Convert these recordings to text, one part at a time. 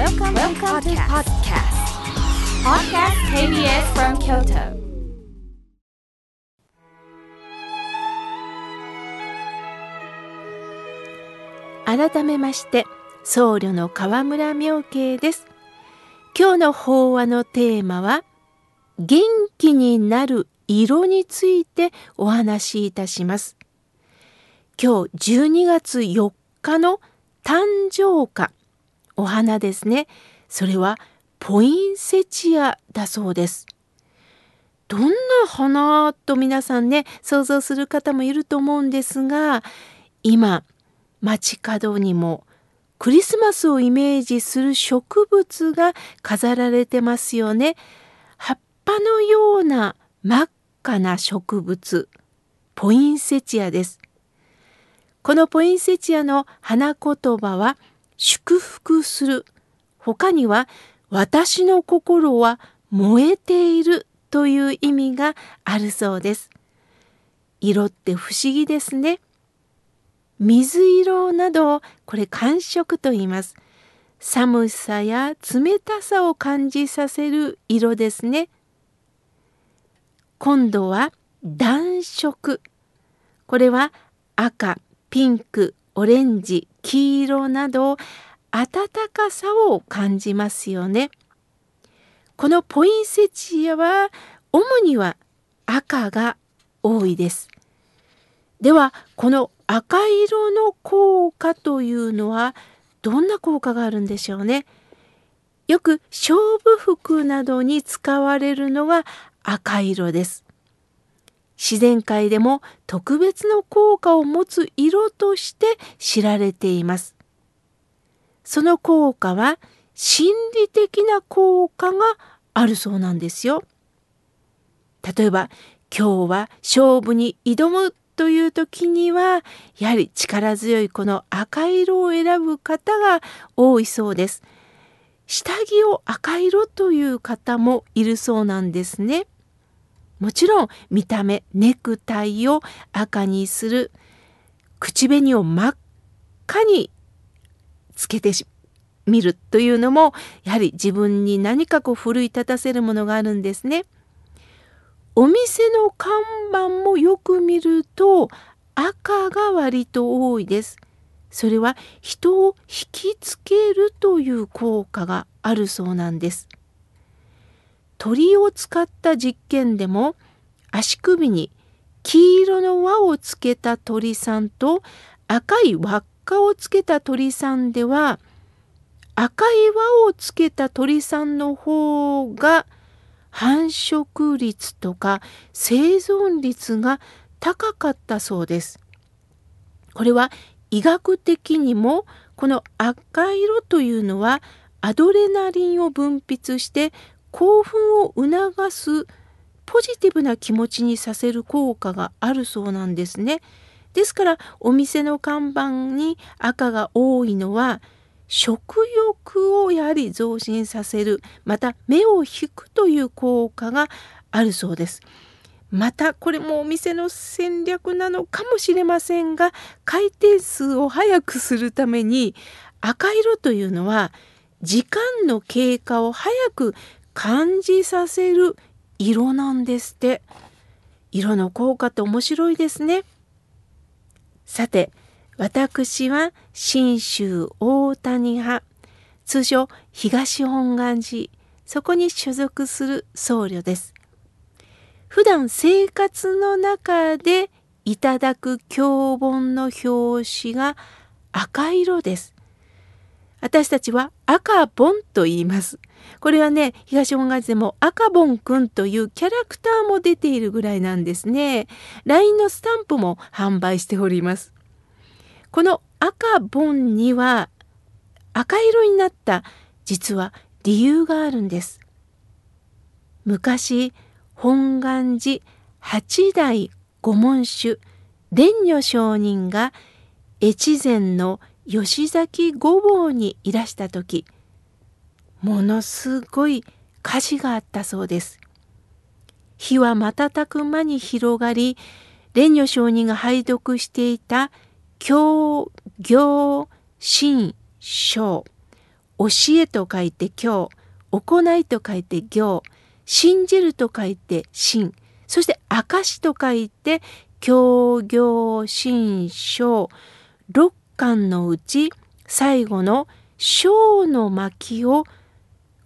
Welcome, Welcome to podcast. Podcast KBS from Kyoto. 改めまして僧侶の河村明慶です今日の法話のテーマは元気になる色についてお話しいたします今日12月4日の誕生花お花ですねそれはポインセチアだそうですどんな花と皆さんね想像する方もいると思うんですが今街角にもクリスマスをイメージする植物が飾られてますよね。葉っぱのような真っ赤な植物、ポインセチアです。このポインセチアの花言葉は祝福する。他には私の心は燃えているという意味があるそうです。色って不思議ですね。水色などこれ感触と言います寒さや冷たさを感じさせる色ですね今度は暖色これは赤ピンクオレンジ黄色など暖かさを感じますよねこのポインセチアは主には赤が多いですではこの赤色の効果というのはどんな効果があるんでしょうね。よく勝負服などに使われるのが赤色です。自然界でも特別の効果を持つ色として知られています。その効果は心理的な効果があるそうなんですよ。例えば今日は勝負に挑むという時にはやはり力強いこの赤色を選ぶ方が多いそうです。下着を赤色という方もいるそうなんですね。もちろん見た目ネクタイを赤にする口紅を真っ赤につけてみるというのもやはり自分に何かこう奮い立たせるものがあるんですね。お店の看板もよく見ると赤が割と多いです。それは人を引きつけるという効果があるそうなんです。鳥を使った実験でも足首に黄色の輪をつけた鳥さんと赤い輪っかをつけた鳥さんでは赤い輪をつけた鳥さんの方が繁殖率とか生存率が高かったそうです。これは医学的にもこの赤色というのはアドレナリンを分泌して興奮を促すポジティブな気持ちにさせる効果があるそうなんですね。ですからお店の看板に赤が多いのは食欲をやはり増進させるまた目を引くという効果があるそうです。またこれもお店の戦略なのかもしれませんが回転数を速くするために赤色というのは時間の経過を早く感じさせる色なんですって色の効果って面白いですねさて私は信州大谷派、通称東本願寺、そこに所属する僧侶です。普段生活の中でいただく経本の表紙が赤色です。私たちは赤ボンと言います。これはね、東本願寺でも赤ボンくんというキャラクターも出ているぐらいなんですね。LINE のスタンプも販売しております。この赤ボンには赤色になった実は理由があるんです。昔本願寺八代御門主蓮如上人が越前の吉崎御坊にいらした時ものすごい火事があったそうです。火は瞬く間に広がり蓮如上人が拝読していた教行新章教えと書いて教、行いと書いて行、信じると書いて信、そして証と書いて教行信章、六巻のうち最後の章の巻を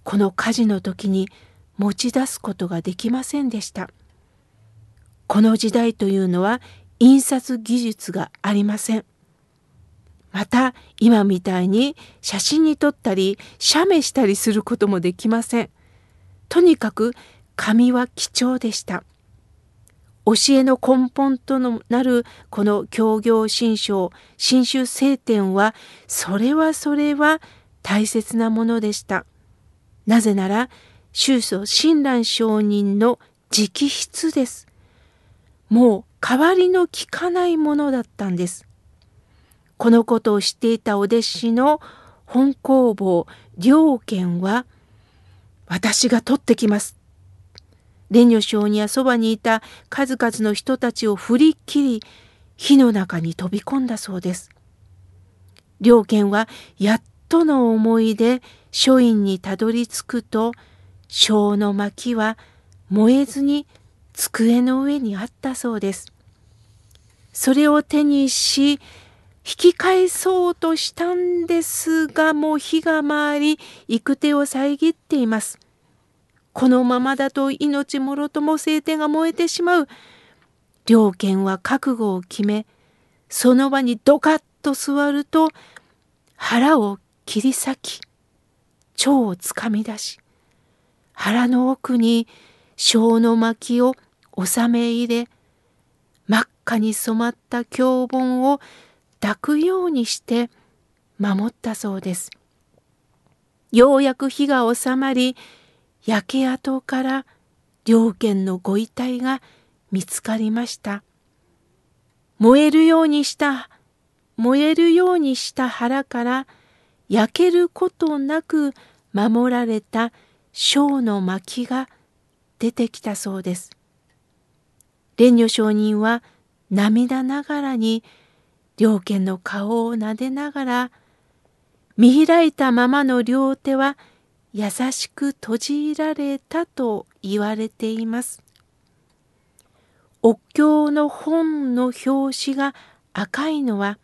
この火事の時に持ち出すことができませんでした。この時代というのは印刷技術がありません。また今みたいに写真に撮ったり写メしたりすることもできません。とにかく紙は貴重でした。教えの根本となるこの協業新章新州聖典はそれはそれは大切なものでした。なぜなら宗祖親鸞上人の直筆です。もう代わりのきかないものだったんです。このことを知っていたお弟子の本工房良賢は私が取ってきます蓮如上にはそばにいた数々の人たちを振り切り火の中に飛び込んだそうです。良賢はやっとの思いで書院にたどり着くと小の薪は燃えずに机の上にあったそうです。それを手にし引き返そうとしたんですがもう火が回り行く手を遮っています。このままだと命もろとも晴天が燃えてしまう。両賢は覚悟を決め、その場にドカッと座ると、腹を切り裂き、腸をつかみ出し、腹の奥に小の巻を収め入れ、真っ赤に染まった経本を抱くようにして守ったそうです。ようやく火が収まり、焼け跡から両県のご遺体が見つかりました。燃えるようにした燃えるようにした腹から焼けることなく守られた小の薪が出てきたそうです。蓮如上人は涙ながらに両家の顔を撫でながら見開いたままの両手は優しく閉じられたと言われています。お経の本の表紙が赤いのは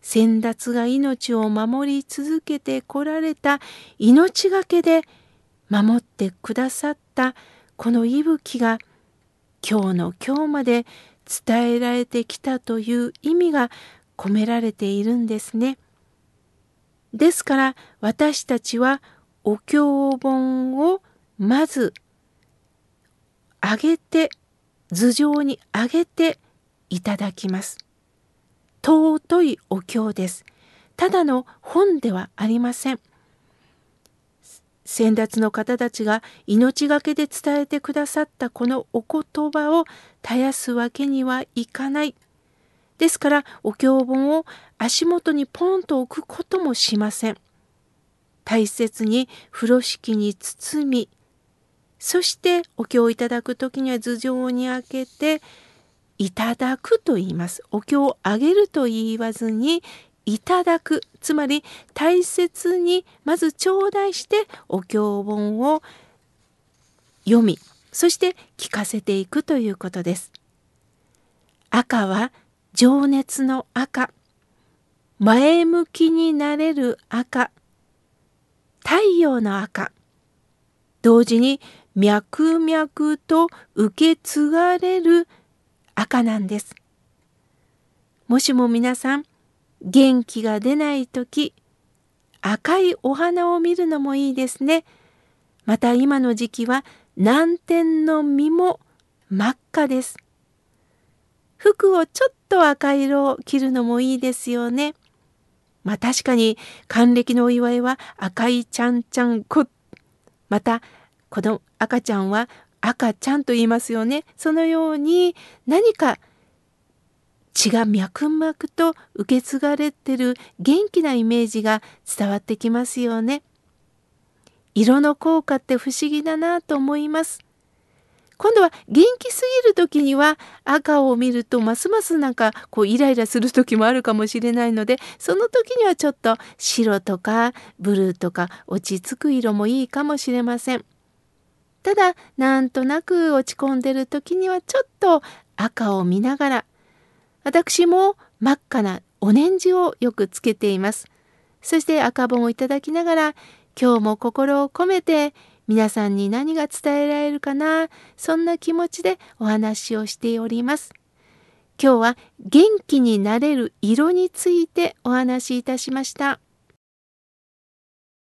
先達が命を守り続けてこられた命がけで守ってくださったこの息吹が今日の今日まで伝えられてきたという意味が込められているんですね。ですから私たちはお経本をまず上げて頭上に上げていただきます。尊いお経です。ただの本ではありません。先達の方たちが命がけで伝えてくださったこのお言葉を絶やすわけにはいかない。ですからお経本を足元にポンと置くこともしません。大切に風呂敷に包みそしてお経をいただく時には頭上に開けていただくと言います。お経をあげると言わずにいただくつまり大切にまず頂戴してお経本を読みそして聞かせていくということです。赤は情熱の赤前向きになれる赤太陽の赤同時に脈々と受け継がれる赤なんです。もしも皆さん元気が出ない時赤いお花を見るのもいいですね。また今の時期は南天の実も真っ赤です。服をちょっと赤色を着るのもいいですよね。まあ確かに還暦のお祝いは赤いちゃんちゃんこまたこの赤ちゃんは赤ちゃんと言いますよねそのように何か血が脈々と受け継がれてる元気なイメージが伝わってきますよね。色の効果って不思議だなと思います。今度は元気すぎる時には赤を見るとますますなんかこうイライラする時もあるかもしれないのでその時にはちょっと白とかブルーとか落ち着く色もいいかもしれません。ただなんとなく落ち込んでる時にはちょっと赤を見ながら私も真っ赤なオレンジをよくつけています。そして赤本をいただきながら今日も心を込めて皆さんに何が伝えられるかな？そんな気持ちでお話をしております。今日は元気になれる色についてお話しいたしました。